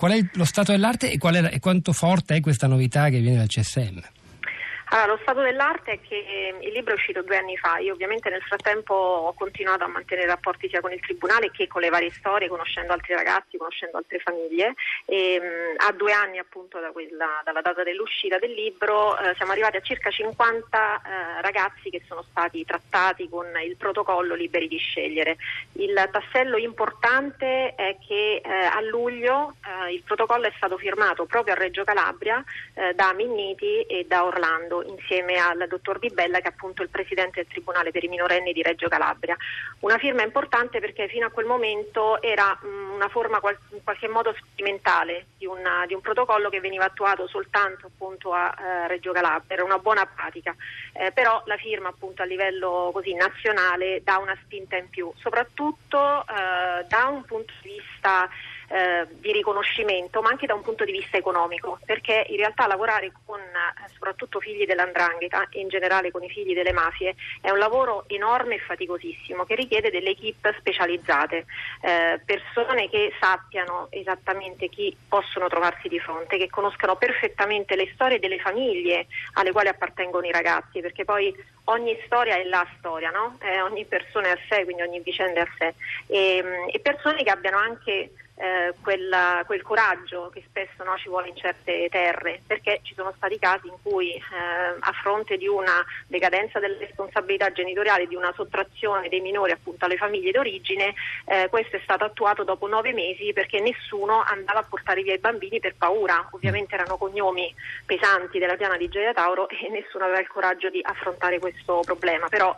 Qual è lo stato dell'arte e, è, e quanto forte è questa novità che viene dal CSM? Allora, lo stato dell'arte è che eh, il libro è uscito due anni fa, io ovviamente nel frattempo ho continuato a mantenere rapporti sia con il Tribunale che con le varie storie, conoscendo altri ragazzi, conoscendo altre famiglie. E mh, mm, a due anni appunto da quella, dalla data dell'uscita del libro eh, siamo arrivati a circa 50 eh, ragazzi che sono stati trattati con il protocollo Liberi di scegliere. Il tassello importante è che eh, a luglio eh, il protocollo è stato firmato proprio a Reggio Calabria eh, da Minniti e da Orlando insieme al dottor Di Bella che è appunto il presidente del Tribunale per i minorenni di Reggio Calabria. Una firma importante perché fino a quel momento era mh, una forma qual- in qualche modo sperimentale di, una, di, un protocollo che veniva attuato soltanto appunto a eh, Reggio Calabria, era una buona pratica, eh, però la firma appunto a livello così nazionale dà una spinta in più, soprattutto eh, da un punto di vista eh, di riconoscimento, ma anche da un punto di vista economico, perché in realtà lavorare con eh, soprattutto figli dell'andrangheta e in generale con i figli delle mafie è un lavoro enorme e faticosissimo che richiede delle equip specializzate, eh, persone che sappiano esattamente chi possono trovarsi di fronte, che conoscano perfettamente le storie delle famiglie alle quali appartengono i ragazzi, perché poi ogni storia è la storia, no? eh, ogni persona è a sé, quindi ogni vicenda è a sé, e, e persone che abbiano anche eh, quella, quel coraggio che spesso no, ci vuole in certe terre, perché ci sono stati casi in cui eh, a fronte di una decadenza delle responsabilità genitoriali, di una sottrazione dei minori appunto alle famiglie d'origine, eh, questo è stato attuato dopo nove mesi perché nessuno andava a portare via i bambini per paura, ovviamente erano cognomi pesanti della piana di Gioia Tauro e nessuno aveva il coraggio di affrontare questo problema, però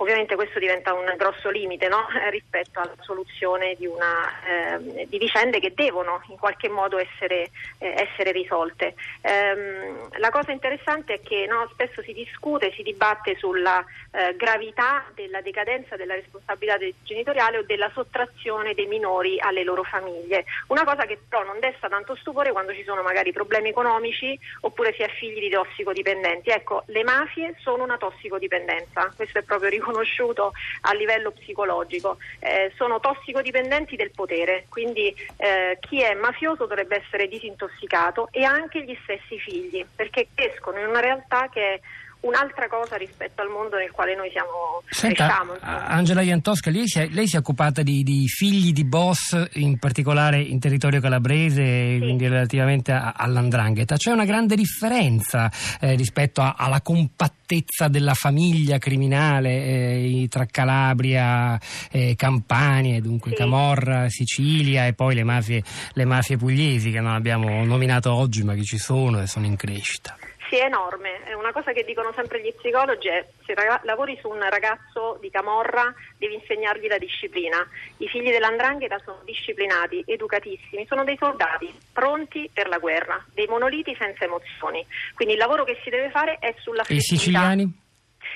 Ovviamente questo diventa un grosso limite no? Rispetto alla soluzione di, una, eh, di, vicende che devono in qualche modo essere, eh, essere risolte. Ehm, la cosa interessante è che no, spesso si discute, si dibatte sulla eh, gravità della decadenza della responsabilità genitoriale o della sottrazione dei minori alle loro famiglie. Una cosa che però non desta tanto stupore quando ci sono magari problemi economici oppure si è figli di tossicodipendenti. Ecco, le mafie sono una tossicodipendenza, questo è proprio riconosciuto riconosciuto a livello psicologico. Eh, sono tossicodipendenti del potere, quindi eh, chi è mafioso dovrebbe essere disintossicato e anche gli stessi figli, perché crescono in una realtà che è un'altra cosa rispetto al mondo nel quale noi siamo Senta, cresciamo. Angela Iantosca, lei si, è, lei si è occupata di, di, figli di boss, in particolare in territorio calabrese, sì. quindi relativamente a, all'andrangheta. C'è una grande differenza eh, rispetto a, alla compattezza della famiglia criminale eh, tra Calabria, eh, Campania, dunque sì. Camorra, Sicilia e poi le mafie, le mafie pugliesi che non abbiamo nominato oggi ma che ci sono e sono in crescita. Sì, è enorme. Una cosa che dicono sempre gli psicologi è se lavori su un ragazzo di Camorra devi insegnargli la disciplina. I figli dell'andrangheta sono disciplinati, educatissimi, sono dei soldati pronti per la guerra, dei monoliti senza emozioni. Quindi il lavoro che si deve fare è sulla festività. I siciliani?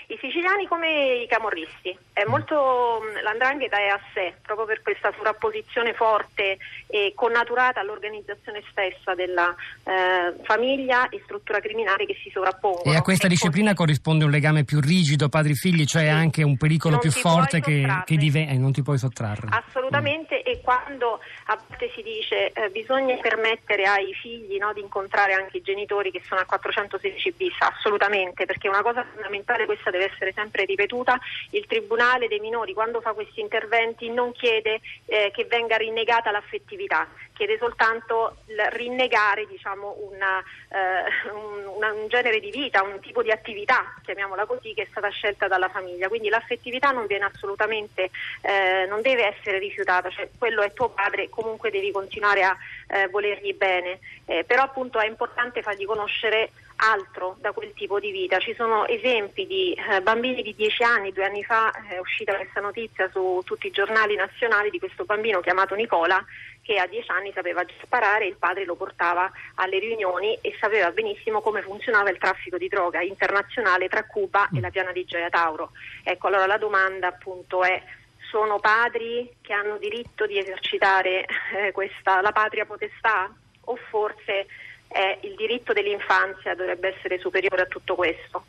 I siciliani come i camorristi, è molto, l'andrangheta è a sé, proprio per questa sovrapposizione forte e connaturata all'organizzazione stessa della eh, famiglia e struttura criminale che si sovrappongono. E a questa ecco, disciplina corrisponde un legame più rigido padri-figli, cioè sì, anche un pericolo più forte che, che div- eh, non ti puoi sottrarre. Assolutamente, mm. e quando a volte si dice eh, bisogna permettere ai figli no, di incontrare anche i genitori che sono a 416 bis, assolutamente, perché una cosa fondamentale questa deve essere sempre ripetuta, il Tribunale dei minori quando fa questi interventi non chiede eh, che venga rinnegata l'affettività, chiede soltanto il rinnegare diciamo, una, eh, un, un, genere di vita, un tipo di attività, chiamiamola così, che è stata scelta dalla famiglia. Quindi l'affettività non viene assolutamente, eh, non deve essere rifiutata, cioè quello è tuo padre, comunque devi continuare a eh, volergli bene, eh, però appunto è importante fargli conoscere altro da quel tipo di vita. Ci sono esempi di eh, bambini di 10 anni, due anni fa è uscita questa notizia su tutti i giornali nazionali di questo bambino chiamato Nicola che a 10 anni sapeva già sparare, il padre lo portava alle riunioni e sapeva benissimo come funzionava il traffico di droga internazionale tra Cuba e la piana di Gioia Tauro. Ecco, allora la domanda appunto è sono padri che hanno diritto di esercitare eh, questa, la patria potestà o forse eh, il diritto dell'infanzia dovrebbe essere superiore a tutto questo.